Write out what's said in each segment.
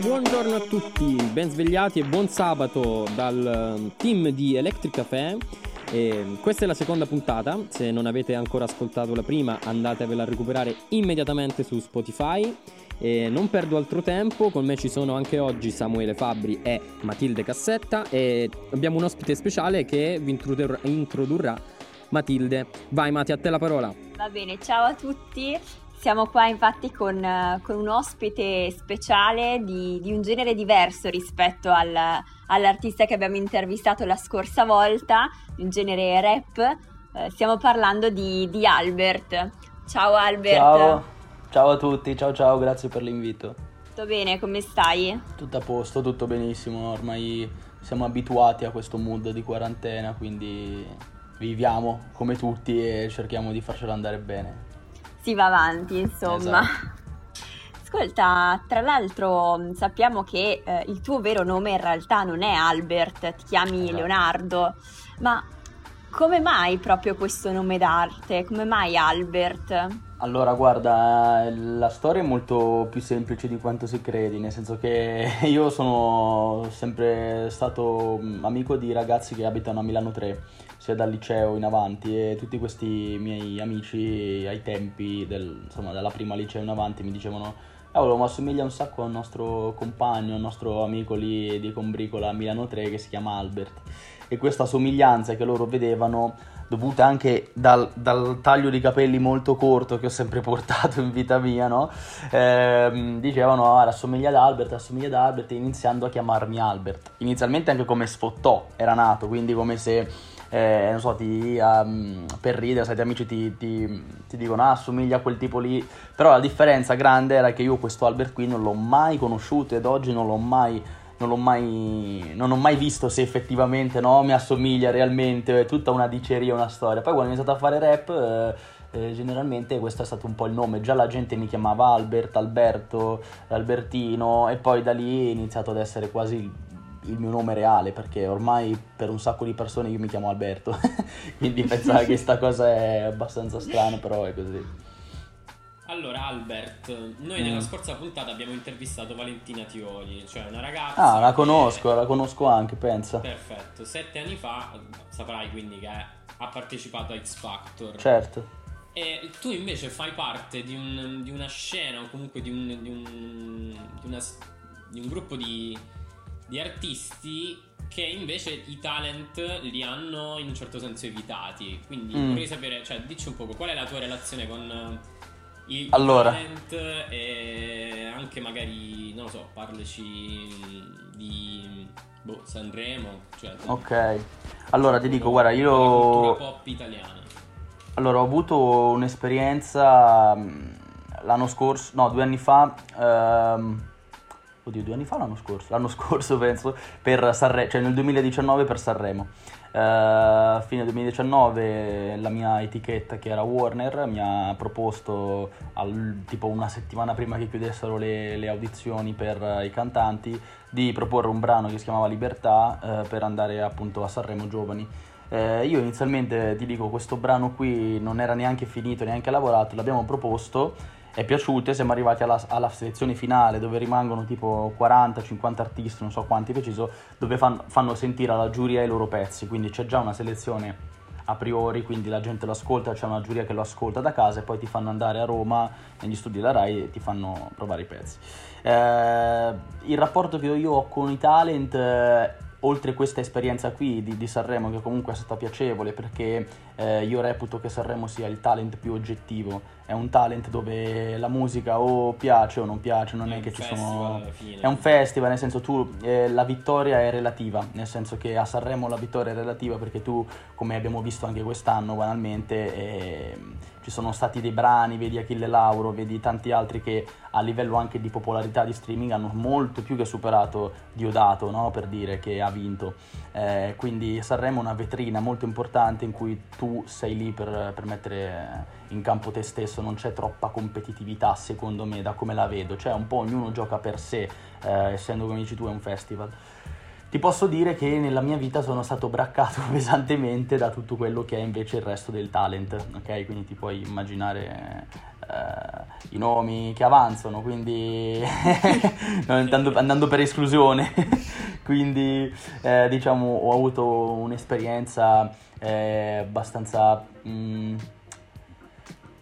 Buongiorno a tutti, ben svegliati e buon sabato dal eh, team di Electric Café. E questa è la seconda puntata, se non avete ancora ascoltato la prima andatevela a recuperare immediatamente su Spotify. E non perdo altro tempo, con me ci sono anche oggi Samuele Fabbri e Matilde Cassetta e abbiamo un ospite speciale che vi introdurrà Matilde. Vai Mati, a te la parola. Va bene, ciao a tutti. Siamo qua infatti con, con un ospite speciale di, di, un genere diverso rispetto al, all'artista che abbiamo intervistato la scorsa volta, un genere rap. Eh, stiamo parlando di, di, Albert. Ciao Albert. Ciao. ciao a tutti, ciao ciao, grazie per l'invito. Tutto bene, come stai? Tutto a posto, tutto benissimo, ormai siamo abituati a questo mood di quarantena, quindi viviamo come tutti e cerchiamo di farcelo andare bene si va avanti, insomma. Esatto. Ascolta, tra l'altro sappiamo che eh, il tuo vero nome in realtà non è Albert, ti chiami esatto. Leonardo, ma come mai proprio questo nome d'arte? Come mai Albert? Allora, guarda, la storia è molto più semplice di quanto si credi, nel senso che io sono sempre stato amico di ragazzi che abitano a Milano 3 sia dal liceo in avanti e tutti questi miei amici ai tempi del, insomma, dalla prima liceo in avanti mi dicevano cavolo ma assomiglia un sacco al nostro compagno, al nostro amico lì di Combricola a Milano 3 che si chiama Albert e questa somiglianza che loro vedevano dovuta anche dal, dal, taglio di capelli molto corto che ho sempre portato in vita mia, no? Eh, dicevano, ah, assomiglia ad Albert, assomiglia ad Albert, iniziando a chiamarmi Albert. Inizialmente anche come sfottò era nato, quindi come se eh, non so, ti, um, per ridere, sai, ti amici ti, ti, ti, dicono, ah, assomiglia a quel tipo lì. Però la differenza grande era che io questo Albert qui non l'ho mai conosciuto ed oggi non l'ho mai... Non, l'ho mai, non ho mai visto se effettivamente no, mi assomiglia realmente, è tutta una diceria, una storia. Poi quando ho iniziato a fare rap, eh, eh, generalmente questo è stato un po' il nome. Già la gente mi chiamava Albert, Alberto, Albertino, e poi da lì è iniziato ad essere quasi il mio nome reale perché ormai per un sacco di persone io mi chiamo Alberto, quindi pensare che questa cosa è abbastanza strana, però è così. Allora Albert, noi mm. nella scorsa puntata abbiamo intervistato Valentina Tioli, cioè una ragazza... Ah, la conosco, che... la conosco anche, pensa. Perfetto, sette anni fa saprai quindi che ha partecipato a X Factor. Certo. E tu invece fai parte di, un, di una scena o comunque di un, di un, una, di un gruppo di di artisti che invece i talent li hanno in un certo senso evitati. Quindi mm. vorrei sapere, cioè, dici un po' qual è la tua relazione con eh, i, allora. talent e anche magari, non lo so, parlaci di boh, Sanremo. Cioè, ok, allora ti dico, guarda, io... La pop italiana. Allora, ho avuto un'esperienza mm, l'anno scorso, no, due anni fa. Ehm, oddio, due anni fa l'anno scorso? L'anno scorso penso, per Sanremo, cioè nel 2019 per Sanremo. Uh, fine 2019 la mia etichetta che era Warner mi ha proposto al, tipo una settimana prima che chiudessero le, le audizioni per uh, i cantanti di proporre un brano che si chiamava Libertà uh, per andare appunto a Sanremo Giovani. io inizialmente ti dico questo brano qui non era neanche finito, neanche lavorato, l'abbiamo proposto è piaciute, siamo arrivati alla, alla, selezione finale dove rimangono tipo 40-50 artisti, non so quanti preciso, dove fan, fanno sentire alla giuria i loro pezzi, quindi c'è già una selezione a priori, quindi la gente lo ascolta, c'è una giuria che lo ascolta da casa e poi ti fanno andare a Roma negli studi della RAI e ti fanno provare i pezzi. Eh, il rapporto che io ho con i talent oltre questa esperienza qui di, di, Sanremo, che comunque è stata piacevole perché eh, io reputo che Sanremo sia il talent più oggettivo, è un talent dove la musica o piace o non piace, non è, è che ci sono... È un festival, nel senso tu eh, la vittoria è relativa, nel senso che a Sanremo la vittoria è relativa perché tu, come abbiamo visto anche quest'anno banalmente, eh, ci sono stati dei brani, vedi Achille Lauro, vedi tanti altri che a livello anche di popolarità di streaming hanno molto più che superato Diodato, no? per dire che ha vinto. Eh, quindi Sanremo è una vetrina molto importante in cui tu sei lì per, per mettere in campo te stesso, non c'è troppa competitività secondo me da come la vedo, cioè un po' ognuno gioca per sé, eh, essendo come dici tu è un festival. ti posso dire che nella mia vita sono stato braccato pesantemente da tutto quello che è invece il resto del talent, ok? Quindi ti puoi immaginare i nomi che avanzano, quindi andando, andando, per esclusione. quindi eh, diciamo ho avuto un'esperienza eh, abbastanza... Mh, mm,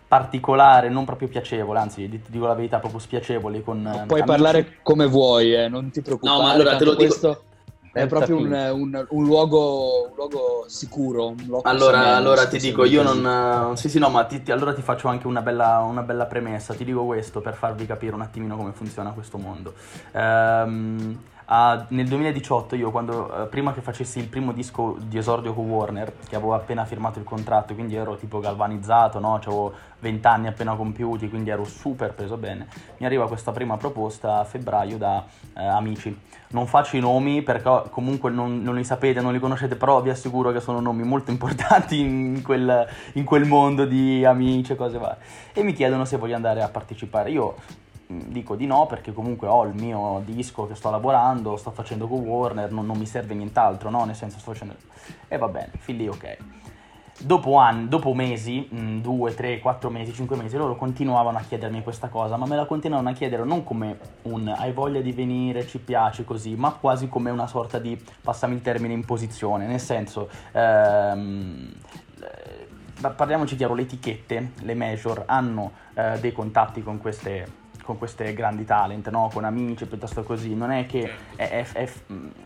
particolare, non proprio piacevole, anzi ti dico la verità, proprio spiacevole. Con, no, puoi amici. parlare come vuoi, eh, non ti preoccupare. No, ma allora te lo dico. È proprio un, un, un, luogo, un, luogo, sicuro. Luogo allora, allora ti dico, io non... Sì, sì, no, ma ti, ti, allora ti faccio anche una bella, una bella, premessa. Ti dico questo per farvi capire un attimino come funziona questo mondo. Ehm Uh, nel 2018 io quando, uh, prima che facessi il primo disco di esordio con Warner, che avevo appena firmato il contratto, quindi ero tipo galvanizzato, no? avevo 20 anni appena compiuti, quindi ero super preso bene, mi arriva questa prima proposta a febbraio da uh, amici. Non faccio i nomi perché comunque non, non, li sapete, non li conoscete, però vi assicuro che sono nomi molto importanti in quel, in quel mondo di amici e cose varie. E mi chiedono se voglio andare a partecipare. Io dico di no perché comunque ho il mio disco che sto lavorando, sto facendo con Warner, non, non mi serve nient'altro, no? Nel senso sto facendo... E va bene, fin lì ok. Dopo, anni, dopo mesi, mh, due, tre, quattro mesi, cinque mesi, loro continuavano a chiedermi questa cosa, ma me la continuavano a chiedere non come un hai voglia di venire, ci piace così, ma quasi come una sorta di, passami il termine, imposizione, nel senso, ehm, parliamoci chiaro, le etichette, le major, hanno eh, dei contatti con queste con queste grandi talent, no? con amici piuttosto così. Non è che certo. è, è, è,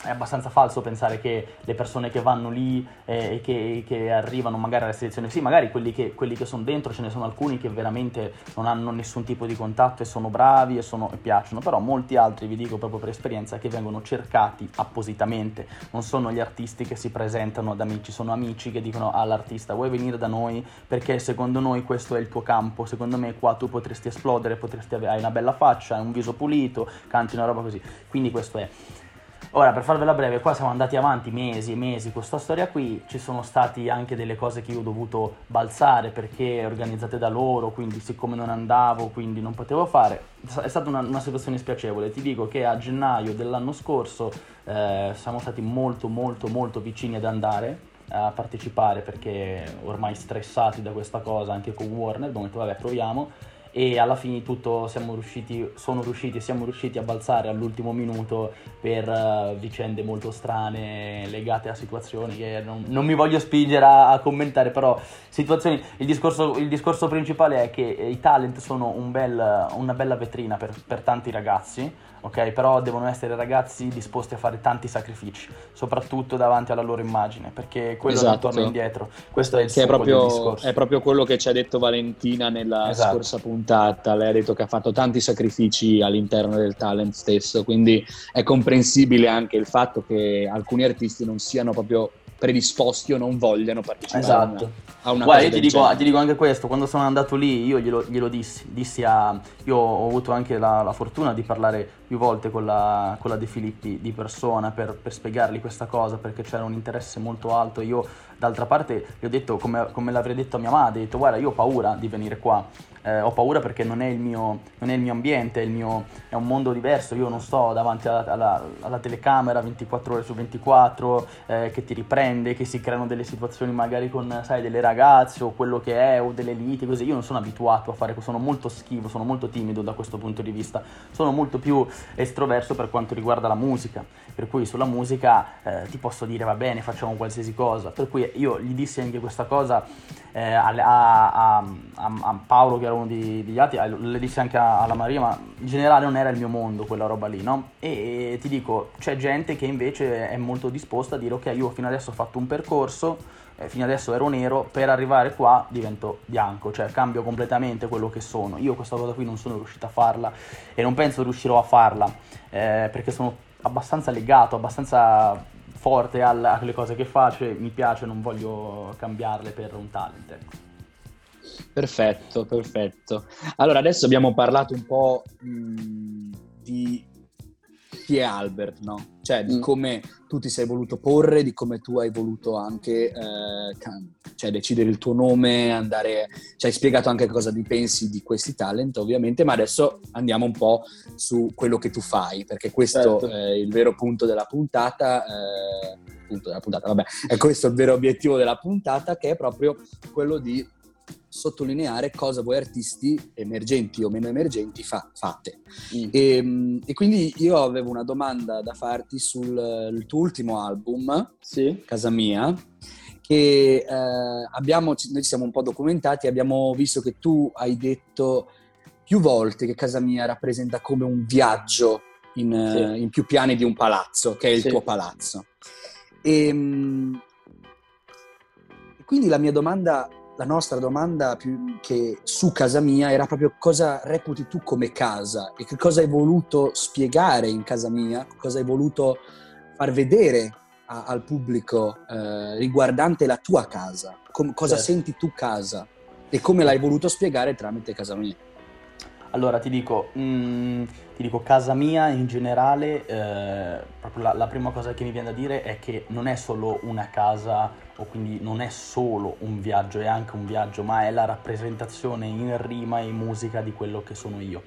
è, abbastanza falso pensare che le persone che vanno lì eh, e che, che, arrivano magari alla selezione, sì, magari quelli che, quelli che, sono dentro, ce ne sono alcuni che veramente non hanno nessun tipo di contatto e sono bravi e, sono, e piacciono, però molti altri, vi dico proprio per esperienza, che vengono cercati appositamente. Non sono gli artisti che si presentano ad amici, sono amici che dicono all'artista vuoi venire da noi perché secondo noi questo è il tuo campo, secondo me qua tu potresti esplodere, potresti avere una bella faccia, un viso pulito, canti una roba così. Quindi questo è. Ora, per farvela breve, qua siamo andati avanti mesi e mesi questa storia qui, ci sono stati anche delle cose che io ho dovuto balzare perché organizzate da loro, quindi siccome non andavo, quindi non potevo fare, è stata una, una situazione spiacevole. Ti dico che a gennaio dell'anno scorso eh, siamo stati molto molto molto vicini ad andare a partecipare perché ormai stressati da questa cosa anche con Warner, abbiamo detto vabbè proviamo e alla fine tutto siamo riusciti, sono riusciti, siamo riusciti a balzare all'ultimo minuto per uh, vicende molto strane legate a situazioni che non, non mi voglio spingere a, a, commentare, però situazioni, il discorso, il discorso principale è che i talent sono un bel, una bella vetrina per, per tanti ragazzi ok? Però devono essere ragazzi disposti a fare tanti sacrifici, soprattutto davanti alla loro immagine, perché quello esatto. non torna indietro. Questo è il che è proprio, è proprio quello che ci ha detto Valentina nella esatto. scorsa puntata. Lei ha detto che ha fatto tanti sacrifici all'interno del talent stesso, quindi è comprensibile anche il fatto che alcuni artisti non siano proprio predisposti o non vogliano partecipare esatto. a una, Guarda, io ti dico, ti dico, anche questo, quando sono andato lì io glielo, glielo dissi, dissi a, io ho avuto anche la, la fortuna di parlare più volte con la, con la De Filippi di persona per, per, spiegargli questa cosa perché c'era un interesse molto alto. Io d'altra parte gli ho detto, come, come l'avrei detto a mia madre, ho detto guarda io ho paura di venire qua eh, ho paura perché non è, il mio, non è il mio ambiente, è, il mio, è, un mondo diverso, io non sto davanti alla, alla, alla telecamera 24 ore su 24 eh, che ti riprende, che si creano delle situazioni magari con, sai, delle ragazze o quello che è o delle liti, così, io non sono abituato a fare, sono molto schivo, sono molto timido da questo punto di vista, sono molto più estroverso per quanto riguarda la musica, per cui sulla musica eh, ti posso dire va bene, facciamo qualsiasi cosa, per cui io gli dissi anche questa cosa eh, a, a, a, a, Paolo che era uno di, degli altri, le dissi anche alla Maria, ma in generale non era il mio mondo quella roba lì, no? E, ti dico, c'è gente che invece è molto disposta a dire ok, io fino adesso ho fatto un percorso, eh, fino adesso ero nero, per arrivare qua divento bianco, cioè cambio completamente quello che sono. Io questa cosa qui non sono riuscito a farla e non penso riuscirò a farla eh, perché sono abbastanza legato, abbastanza forte alle cose che faccio mi piace, non voglio cambiarle per un talent. Ecco. Perfetto, perfetto. Allora adesso abbiamo parlato un po' mh, di tutti è Albert, no? Cioè di mm. come tu ti sei voluto porre, di come tu hai voluto anche eh, cioè, decidere il tuo nome, andare... Ci hai spiegato anche cosa ne pensi di questi talent, ovviamente, ma adesso andiamo un po' su quello che tu fai, perché questo certo. è il vero punto della puntata. Eh, punto della puntata, vabbè, è questo il vero obiettivo della puntata, che è proprio quello di sottolineare cosa voi artisti emergenti o meno emergenti fa, fate. Mm. E, ehm, e, quindi io avevo una domanda da farti sul tuo ultimo album, sì. Casa Mia, che eh, abbiamo, noi ci siamo un po' documentati, abbiamo visto che tu hai detto più volte che Casa Mia rappresenta come un viaggio in, sì. in più piani di un palazzo, che è il sì. tuo palazzo. E, ehm, quindi la mia domanda la nostra domanda più che su casa mia era proprio cosa reputi tu come casa e che cosa hai voluto spiegare in casa mia, cosa hai voluto far vedere a, al pubblico eh, riguardante la tua casa, com- cosa certo. senti tu casa e come l'hai voluto spiegare tramite casa mia. Allora ti dico, mh, mm, ti dico casa mia in generale, eh, proprio la, la, prima cosa che mi viene da dire è che non è solo una casa o quindi non è solo un viaggio, è anche un viaggio, ma è la rappresentazione in rima e in musica di quello che sono io,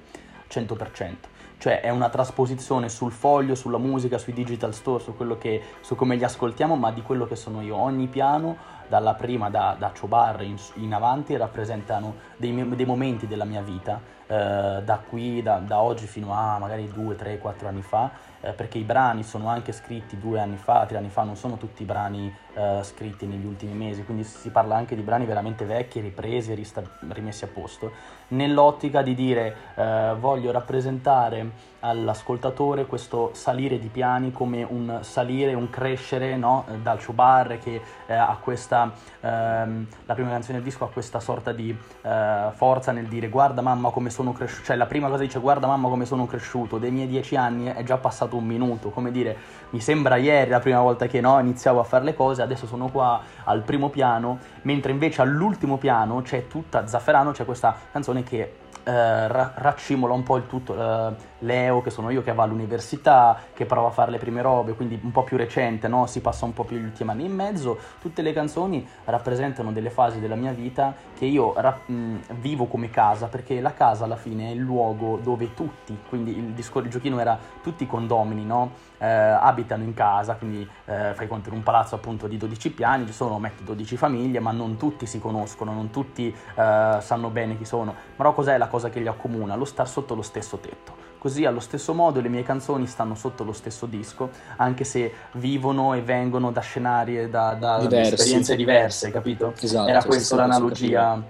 100%. Cioè è una trasposizione sul foglio, sulla musica, sui digital store, su, che, su come li ascoltiamo, ma di quello che sono io. Ogni piano dalla prima, da, da Chobar in, in, avanti, rappresentano dei, dei, momenti della mia vita, da qui, da, da, oggi fino a magari due, tre, quattro anni fa, eh, perché i brani sono anche scritti due anni fa, tre anni fa, non sono tutti brani eh, scritti negli ultimi mesi, quindi si parla anche di brani veramente vecchi, ripresi rista- rimessi a posto, nell'ottica di dire eh, voglio rappresentare all'ascoltatore questo salire di piani come un salire, un crescere no? dal Chubar che eh, ha questa, ehm, la prima canzone del disco ha questa sorta di eh, forza nel dire guarda mamma come sono cresciuto, cioè la prima cosa dice guarda mamma come sono cresciuto, dei miei dieci anni è già passato un minuto, come dire mi sembra ieri la prima volta che no, iniziavo a fare le cose, adesso sono qua al primo piano, mentre invece all'ultimo piano c'è tutta Zafferano, c'è questa canzone che eh, ra- raccimola un po' il tutto. Eh, Leo, che sono io che va all'università, che prova a fare le prime robe, quindi un po' più recente, no? si passa un po' più gli ultimi anni in mezzo. Tutte le canzoni rappresentano delle fasi della mia vita che io ra- mh, vivo come casa, perché la casa alla fine è il luogo dove tutti, quindi il, discor- il giochino era tutti i condomini, no? eh, abitano in casa, quindi eh, fai conto in un palazzo appunto di 12 piani, ci sono, metti 12 famiglie, ma non tutti si conoscono, non tutti eh, sanno bene chi sono. Però cos'è la cosa che li accomuna? Lo star sotto lo stesso tetto. Così allo stesso modo le mie canzoni stanno sotto lo stesso disco, anche se vivono e vengono da scenari e da, da esperienze diverse, capito? Esatto, Era questa l'analogia,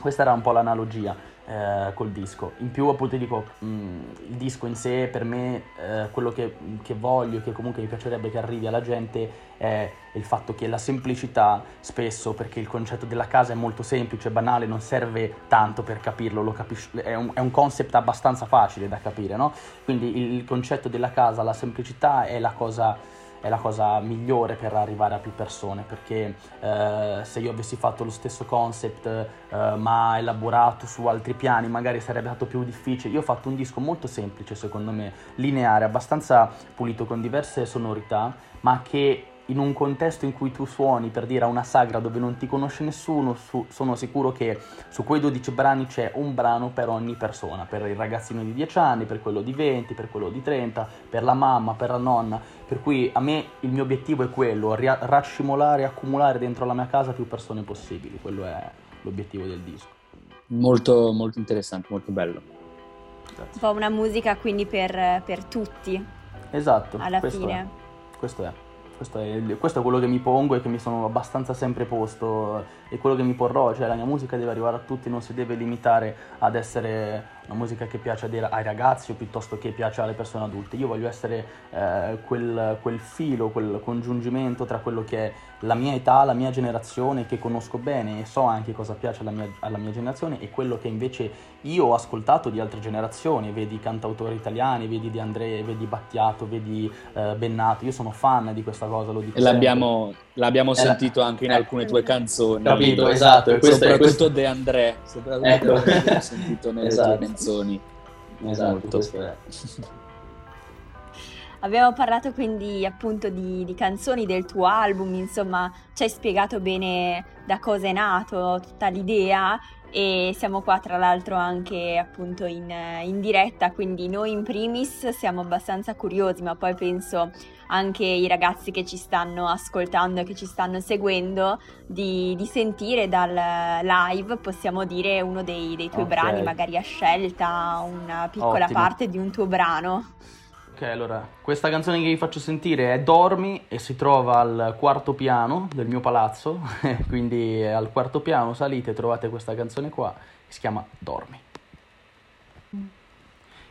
questa era un po' l'analogia eh, col disco. In più, appunto, dico, mh, mm, il disco in sé, per me, eh, quello che, che, voglio, che comunque mi piacerebbe che arrivi alla gente, è il fatto che la semplicità, spesso, perché il concetto della casa è molto semplice, banale, non serve tanto per capirlo, lo capisci, è, un, è un concept abbastanza facile da capire, no? Quindi il concetto della casa, la semplicità è la cosa è la cosa migliore per arrivare a più persone perché eh, se io avessi fatto lo stesso concept eh, ma elaborato su altri piani magari sarebbe stato più difficile. Io ho fatto un disco molto semplice secondo me, lineare, abbastanza pulito con diverse sonorità ma che in un contesto in cui tu suoni per dire a una sagra dove non ti conosce nessuno, su, sono sicuro che su quei 12 brani c'è un brano per ogni persona, per il ragazzino di 10 anni, per quello di 20, per quello di 30, per la mamma, per la nonna, per cui a me il mio obiettivo è quello, ri- raccimolare e accumulare dentro la mia casa più persone possibili, quello è l'obiettivo del disco. Molto, molto interessante, molto bello. Grazie. Un po' una musica quindi per, per tutti. Esatto. Alla fine. È. Questo è. Questo è, questo è, quello che mi pongo e che mi sono abbastanza sempre posto e quello che mi porrò, cioè la mia musica deve arrivare a tutti, non si deve limitare ad essere una musica che piace ai ragazzi o piuttosto che piace alle persone adulte. Io voglio essere eh, quel, quel, filo, quel congiungimento tra quello che è la mia età, la mia generazione, che conosco bene e so anche cosa piace alla mia, alla mia generazione, e quello che invece io ho ascoltato di altre generazioni, vedi cantautori italiani, vedi Di André, vedi Battiato, vedi eh, Bennato. Io sono fan di questa cosa, lo dico. E l'abbiamo, l'abbiamo eh, sentito anche in eh, alcune tue canzoni. Capito, esatto. Soprattutto questo... De André, soprattutto ecco. l'abbiamo sentito nelle esatto. tue canzoni. Esatto, Molto. abbiamo parlato quindi appunto di, di, canzoni del tuo album, insomma ci hai spiegato bene da cosa è nato tutta l'idea e siamo qua tra l'altro anche appunto in, in diretta, quindi noi in primis siamo abbastanza curiosi, ma poi penso anche i ragazzi che ci stanno ascoltando e che ci stanno seguendo di, di sentire dal live, possiamo dire, uno dei, dei tuoi okay. brani, magari a scelta, una piccola Ottimo. parte di un tuo brano. Ok, allora, questa canzone che vi faccio sentire è Dormi e si trova al quarto piano del mio palazzo, quindi al quarto piano salite e trovate questa canzone qua, che si chiama Dormi.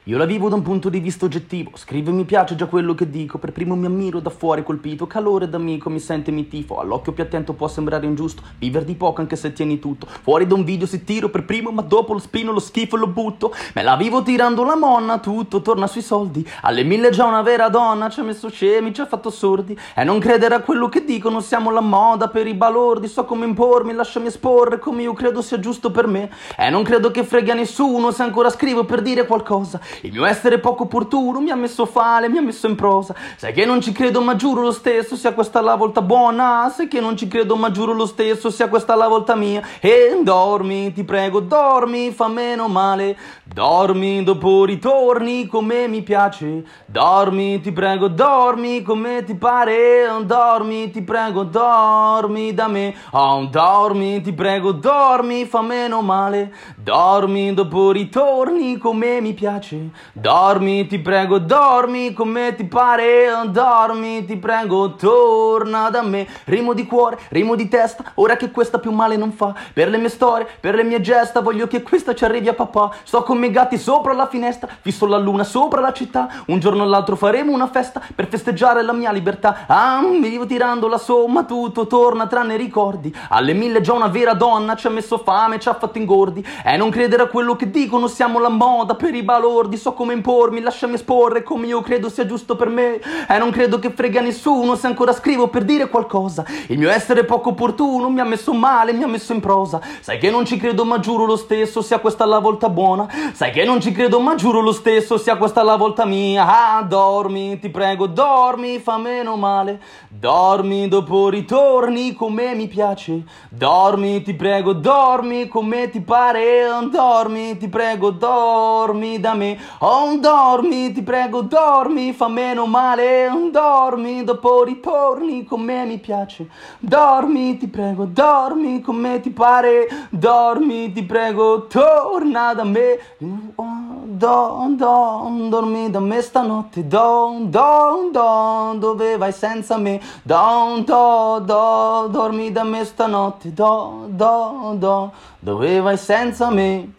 Io la vivo da un punto di vista oggettivo, scrivo e mi piace già quello che dico, per primo mi ammiro, da fuori colpito, calore d'amico, mi sente mi tifo, all'occhio più attento può sembrare ingiusto, vivere di poco anche se tieni tutto, fuori da un video si tiro per primo, ma dopo lo spino, lo schifo e lo butto, me la vivo tirando la monna, tutto torna sui soldi, alle mille già una vera donna, ci ha messo scemi, ci ha fatto sordi, e non credere a quello che dicono, siamo la moda per i balordi, so come impormi, lasciami esporre come io credo sia giusto per me, e non credo che frega nessuno se ancora scrivo per dire qualcosa, il mio essere poco opportuno mi ha messo fale, mi ha messo in prosa. Sai che non ci credo, ma giuro lo stesso, sia questa la volta buona. Sai che non ci credo, ma giuro lo stesso, sia questa la volta mia. E dormi, ti prego, dormi, fa meno male. Dormi, dopo ritorni come mi piace. Dormi, ti prego, dormi come ti pare. Dormi, ti prego, dormi da me. Oh, dormi, ti prego, dormi, fa meno male. Dormi, dopo ritorni come mi piace. Dormi, ti prego, dormi come ti pare. Dormi, ti prego, torna da me. Rimo di cuore, rimo di testa. Ora che questa più male non fa. Per le mie storie, per le mie gesta, voglio che questa ci arrivi a papà. Sto come gatti sopra la finestra, fisso la luna sopra la città. Un giorno o l'altro faremo una festa per festeggiare la mia libertà. Ah, vivo tirando la somma, tutto torna tranne ricordi. Alle mille già una vera donna ci ha messo fame, ci ha fatto ingordi. E non credere a quello che dicono, siamo la moda per i balordi. So come impormi, lasciami esporre come io credo sia giusto per me. E non credo che frega nessuno se ancora scrivo per dire qualcosa. Il mio essere poco opportuno mi ha messo male, mi ha messo in prosa. Sai che non ci credo, ma giuro lo stesso, sia questa la volta buona. Sai che non ci credo, ma giuro lo stesso, sia questa la volta mia. Ah, dormi, ti prego, dormi, fa meno male. Dormi, dopo ritorni come mi piace. Dormi, ti prego, dormi come ti pare. Dormi, ti prego, dormi da me. Oh, dormi, ti prego, dormi, fa meno male. Dormi, dopo ritorni come mi piace. Dormi, ti prego, dormi come ti pare. Dormi, ti prego, torna da me. Don, don, dormi da me stanotte. Don, don, don, dove vai senza me? Don, do, do, dormi da me stanotte. Do, do, do, dove vai senza me?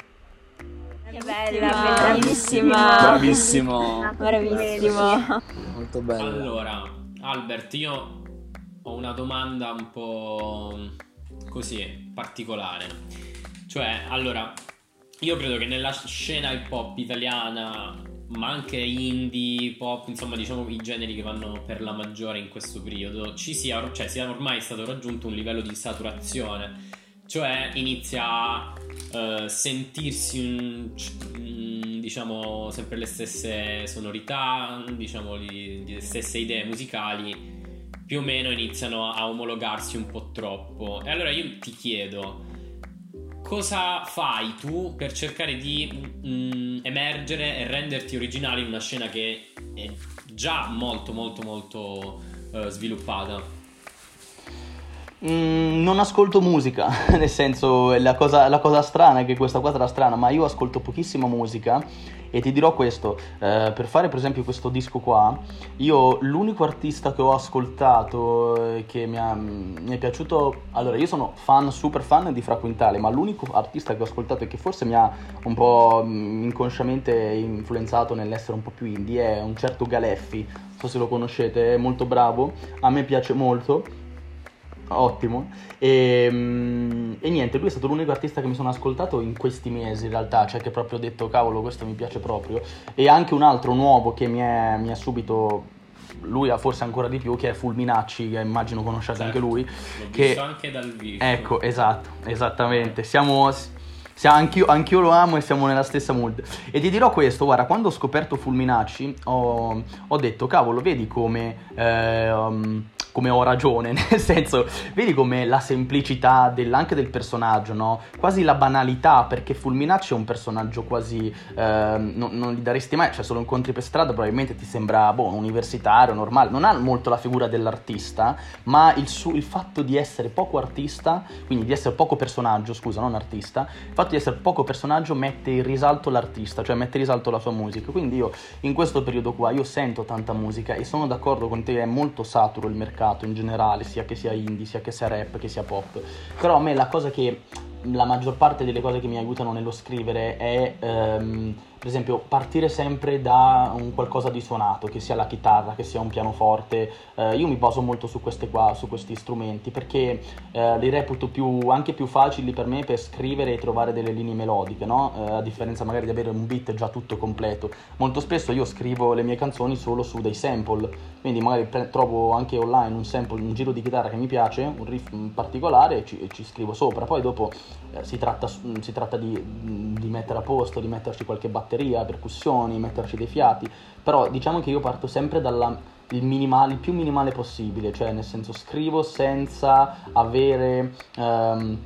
Che bella, bellissima. Bravissimo. Bravissimo. Molto bello. Allora, Albert, io ho una domanda un po' così particolare. Cioè, allora, io credo che nella scena hip hop italiana, ma anche indie, pop, insomma, diciamo i generi che vanno per la maggiore in questo periodo, ci sia, cioè, sia ormai stato raggiunto un livello di saturazione. Cioè inizia a uh, sentirsi un, diciamo sempre le stesse sonorità, diciamo le, le stesse idee musicali, più o meno iniziano a omologarsi un po' troppo. E allora io ti chiedo, cosa fai tu per cercare di mm, emergere e renderti originale in una scena che è già molto molto molto uh, sviluppata? Mm, non ascolto musica, nel senso la cosa, la cosa, strana è che questa qua sarà strana, ma io ascolto pochissima musica e ti dirò questo, eh, per fare per esempio questo disco qua, io l'unico artista che ho ascoltato eh, che mi, ha, mi, è piaciuto, allora io sono fan, super fan di Fra Quintale, ma l'unico artista che ho ascoltato e che forse mi ha un po' mm, inconsciamente influenzato nell'essere un po' più indie è un certo Galeffi, non so se lo conoscete, è molto bravo, a me piace molto ottimo. E, ehm, e, niente, lui è stato l'unico artista che mi sono ascoltato in questi mesi in realtà, cioè che proprio ho detto cavolo questo mi piace proprio. E anche un altro nuovo che mi è, mi è subito lui ha forse ancora di più, che è Fulminacci, che immagino conosciate certo, anche lui. L'ho che... visto anche dal vivo. Ecco, esatto, esattamente. Siamo, Anch'io, anch'io, lo amo e siamo nella stessa mood. E ti dirò questo, guarda, quando ho scoperto Fulminacci ho, ho detto, cavolo, vedi come... Eh, um, come ho ragione, nel senso, vedi come la semplicità del, anche del personaggio, no? Quasi la banalità, perché Fulminacci è un personaggio quasi, eh, non, non, gli daresti mai, cioè se lo incontri per strada probabilmente ti sembra, boh, universitario, normale, non ha molto la figura dell'artista, ma il, su, il fatto di essere poco artista, quindi di essere poco personaggio, scusa, non artista, il fatto di essere poco personaggio mette in risalto l'artista, cioè mette in risalto la sua musica, quindi io in questo periodo qua io sento tanta musica e sono d'accordo con te, è molto saturo il mercato mercato in generale, sia che sia indie, sia che sia rap, che sia pop. Però a me la cosa che la maggior parte delle cose che mi aiutano nello scrivere è ehm, per esempio partire sempre da un qualcosa di suonato, che sia la chitarra, che sia un pianoforte. Eh, io mi baso molto su, qua, su questi strumenti perché eh, li reputo più, anche più facili per me per scrivere e trovare delle linee melodiche, no? eh, a differenza magari di avere un beat già tutto completo. Molto spesso io scrivo le mie canzoni solo su dei sample, quindi magari pre- trovo anche online un sample, un giro di chitarra che mi piace, un riff particolare e ci, e ci scrivo sopra. Poi dopo eh, si tratta, si tratta di, di mettere a posto, di metterci qualche batteria batteria, percussioni, metterci dei fiati, però diciamo che io parto sempre dal minimale, il più minimale possibile, cioè nel senso scrivo senza avere um,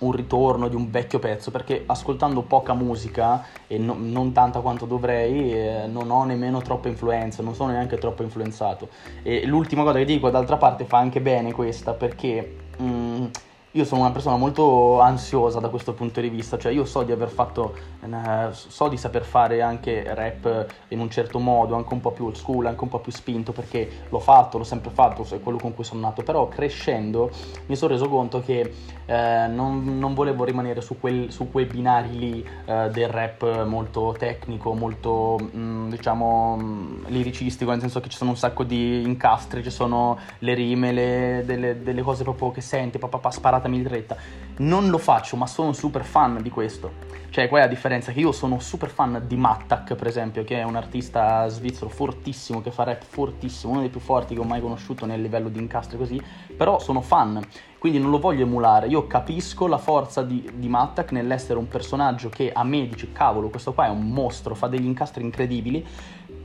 un ritorno di un vecchio pezzo, perché ascoltando poca musica e no, non tanta quanto dovrei, eh, non ho nemmeno troppa influenza, non sono neanche troppo influenzato. E l'ultima cosa che dico, d'altra parte, fa anche bene questa, perché... Mm, io sono una persona molto ansiosa da questo punto di vista, cioè io so di aver fatto, eh, so di saper fare anche rap in un certo modo, anche un po' più old school, anche un po' più spinto, perché l'ho fatto, l'ho sempre fatto, è quello con cui sono nato, però crescendo mi sono reso conto che eh, non, non, volevo rimanere su, quel, su quei binari lì eh, del rap molto tecnico, molto mh, mm, diciamo mh, mm, liricistico, nel senso che ci sono un sacco di incastri, ci sono le rime, le, delle, delle, cose proprio che senti, papà, sparate sparatami dritta. Non lo faccio, ma sono super fan di questo. Cioè, qual è la differenza? Che io sono super fan di Mattak, per esempio, che è un artista svizzero fortissimo, che fa rap fortissimo, uno dei più forti che ho mai conosciuto nel livello di incastri così, però sono fan, quindi non lo voglio emulare. Io capisco la forza di, di Mattak nell'essere un personaggio che a me dice, cavolo, questo qua è un mostro, fa degli incastri incredibili,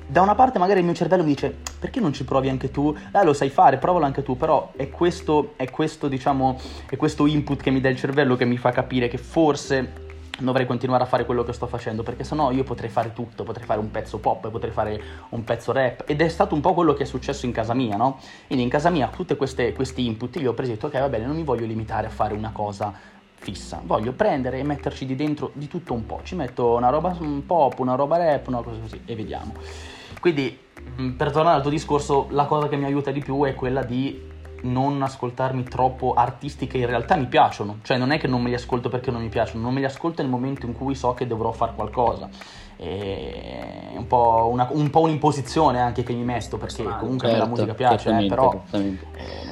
da una parte magari il mio cervello mi dice perché non ci provi anche tu? Eh, lo sai fare, provalo anche tu, però è questo, è questo, diciamo, è questo input che mi dà il cervello che mi fa capire che forse dovrei continuare a fare quello che sto facendo perché sennò io potrei fare tutto, potrei fare un pezzo pop, potrei fare un pezzo rap ed è stato un po' quello che è successo in casa mia, no? Quindi in casa mia tutti questi input io ho preso e detto ok va bene non mi voglio limitare a fare una cosa fissa, voglio prendere e metterci di dentro di tutto un po', ci metto una roba pop, una roba rap, una cosa così e vediamo. Quindi, mm, per tornare al tuo discorso, la cosa che mi aiuta di più è quella di non ascoltarmi troppo artisti che in realtà mi piacciono. Cioè, non è che non me li ascolto perché non mi piacciono, non me li ascolto nel momento in cui so che dovrò fare qualcosa è un po', una, un po', un'imposizione anche che mi mesto perché comunque certo, la musica piace eh, però eh,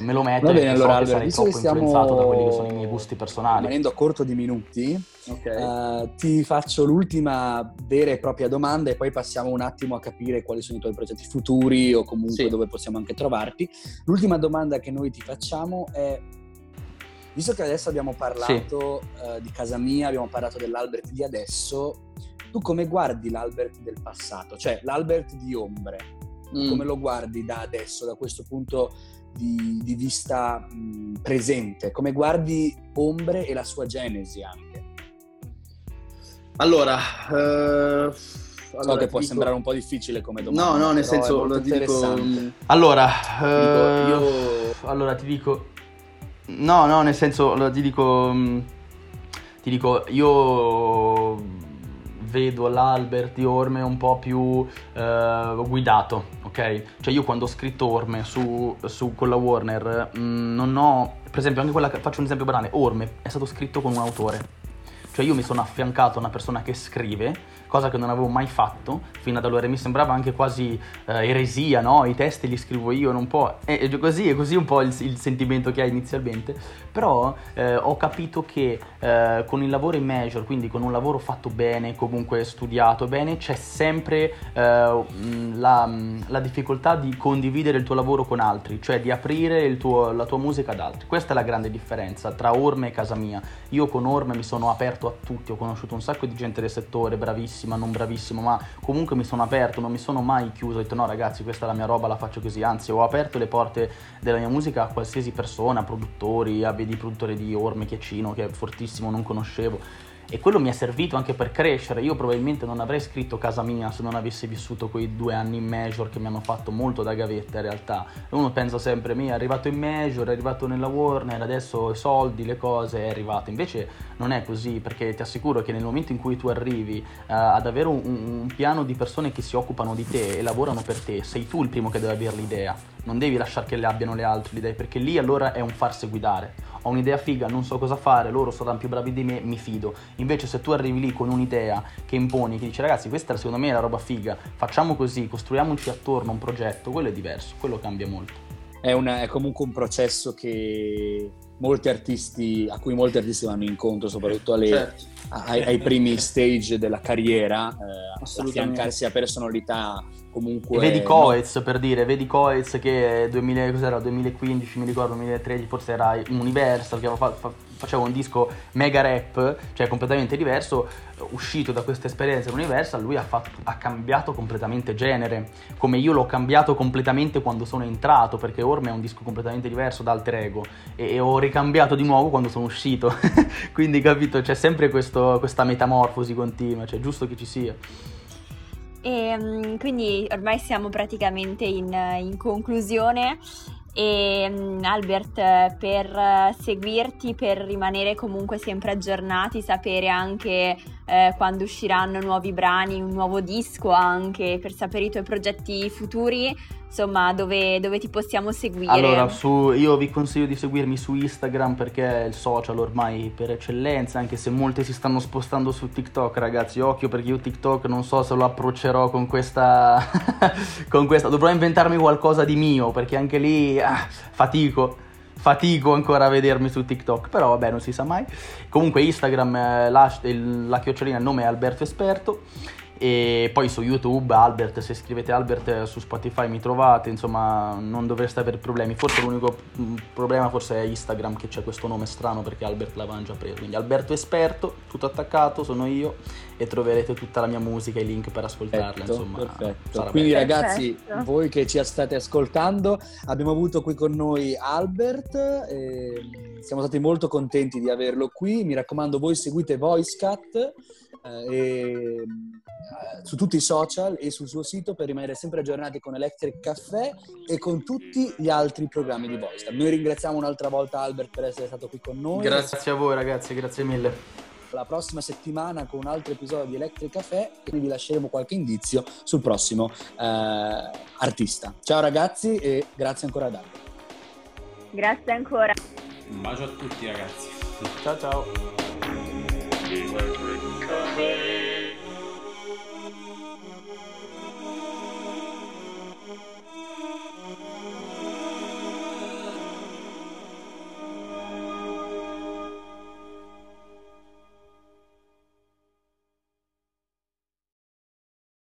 me lo metto Va bene, allora, so allora, sarei troppo influenzato da quelli che sono i miei gusti personali rimanendo a corto di minuti okay. uh, ti faccio l'ultima vera e propria domanda e poi passiamo un attimo a capire quali sono i tuoi progetti futuri o comunque sì. dove possiamo anche trovarti l'ultima domanda che noi ti facciamo è Visto che adesso abbiamo parlato sì. uh, di casa mia, abbiamo parlato dell'Albert di adesso, tu come guardi l'Albert del passato? Cioè l'Albert di Ombre, mm. come lo guardi da adesso, da questo punto di, di vista mh, presente? Come guardi Ombre e la sua genesi anche? Allora, uh... So allora, che può dico... sembrare un po' difficile come domanda. No, no, nel senso, lo dico... Allora, uh, io... allora ti dico... No, no, nel senso, ti dico... Ti dico, io vedo l'Albert di Orme un po' più eh, guidato, ok? Cioè io quando ho scritto Orme su, su con la Warner mh, mm, non ho, per esempio anche quella, faccio un esempio banale, Orme è stato scritto con un autore. Cioè io mi sono affiancato a una persona che scrive cosa che non avevo mai fatto fino ad allora. Mi sembrava anche quasi eh, eresia, no? I testi li scrivo io, non può. E, così, è così un po' il, il sentimento che hai inizialmente. Però eh, ho capito che eh, con il lavoro in major, quindi con un lavoro fatto bene, comunque studiato bene, c'è sempre eh, la, la, difficoltà di condividere il tuo lavoro con altri, cioè di aprire tuo, la tua musica ad altri. Questa è la grande differenza tra Orme e casa mia. Io con Orme mi sono aperto aperto a tutti, ho conosciuto un sacco di gente del settore, bravissima, non bravissima, ma comunque mi sono aperto, non mi sono mai chiuso, ho detto no ragazzi questa è la mia roba, la faccio così, anzi ho aperto le porte della mia musica a qualsiasi persona, produttori, a vedi produttore di Orme Chiaccino che è fortissimo, non conoscevo e quello mi è servito anche per crescere. Io probabilmente non avrei scritto Casa Mia se non avessi vissuto quei due anni in major che mi hanno fatto molto da gavetta in realtà. Uno pensa sempre, mi è arrivato in major, è arrivato nella Warner, adesso i soldi, le cose, è arrivato. Invece non è così perché ti assicuro che nel momento in cui tu arrivi uh, ad avere un, un piano di persone che si occupano di te e lavorano per te, sei tu il primo che deve avere l'idea. Non devi lasciare che le abbiano le altre idee perché lì allora è un farsi guidare ho un'idea figa, non so cosa fare, loro saranno più bravi di me, mi fido. Invece se tu arrivi lì con un'idea che imponi, che dici ragazzi questa secondo me è la roba figa, facciamo così, costruiamoci attorno un progetto, quello è diverso, quello cambia molto. È, una, è comunque un processo che molti artisti, a cui molti artisti vanno incontro, soprattutto alle, certo. ai, ai, primi stage della carriera, eh, affiancarsi a personalità comunque... E vedi Coez per dire, vedi Coez che 2000, 2015, mi ricordo, 2013, forse era Universal, che fa, fa, faceva un disco mega rap, cioè completamente diverso, uscito da questa esperienza Universal, lui ha, fatto, ha, cambiato completamente genere, come io l'ho cambiato completamente quando sono entrato, perché Orme è un disco completamente diverso da Alter Ego, e, e ho ricambiato di nuovo quando sono uscito, quindi capito, c'è sempre questo, questa metamorfosi continua, cioè giusto che ci sia. E ehm, quindi ormai siamo praticamente in, in conclusione e mm, Albert per seguirti, per rimanere comunque sempre aggiornati, sapere anche eh, quando usciranno nuovi brani, un nuovo disco anche, per sapere i tuoi progetti futuri, insomma dove, dove ti possiamo seguire. Allora, su, io vi consiglio di seguirmi su Instagram perché è il social ormai per eccellenza, anche se molti si stanno spostando su TikTok, ragazzi, occhio perché io TikTok non so se lo approccerò con questa... con questa... dovrò inventarmi qualcosa di mio perché anche lì ah, fatico fatico ancora a vedermi su TikTok, però vabbè, non si sa mai. Comunque Instagram, eh, la, la chiocciolina, il nome è Alberto Esperto e poi su YouTube Albert, se scrivete Albert su Spotify mi trovate, insomma non dovreste avere problemi, forse l'unico mm, problema forse è Instagram che c'è questo nome strano perché Albert l'aveva già preso, quindi Alberto Esperto, tutto attaccato, sono io e troverete tutta la mia musica e i link per ascoltarla, perfetto, insomma. Perfetto. Quindi bello. ragazzi, perfetto. voi che ci state ascoltando, abbiamo avuto qui con noi Albert, siamo stati molto contenti di averlo qui, mi raccomando voi seguite VoiceCat eh, e, eh, su tutti i social e sul suo sito per rimanere sempre aggiornati con Electric Caffè e con tutti gli altri programmi di Voice. Noi ringraziamo un'altra volta Albert per essere stato qui con noi. Grazie a voi ragazzi, grazie mille. La prossima settimana con un altro episodio di Electric Caffè e vi lasceremo qualche indizio sul prossimo eh, artista. Ciao ragazzi e grazie ancora ad Albert. Grazie ancora. Un bacio a tutti ragazzi. Ciao ciao.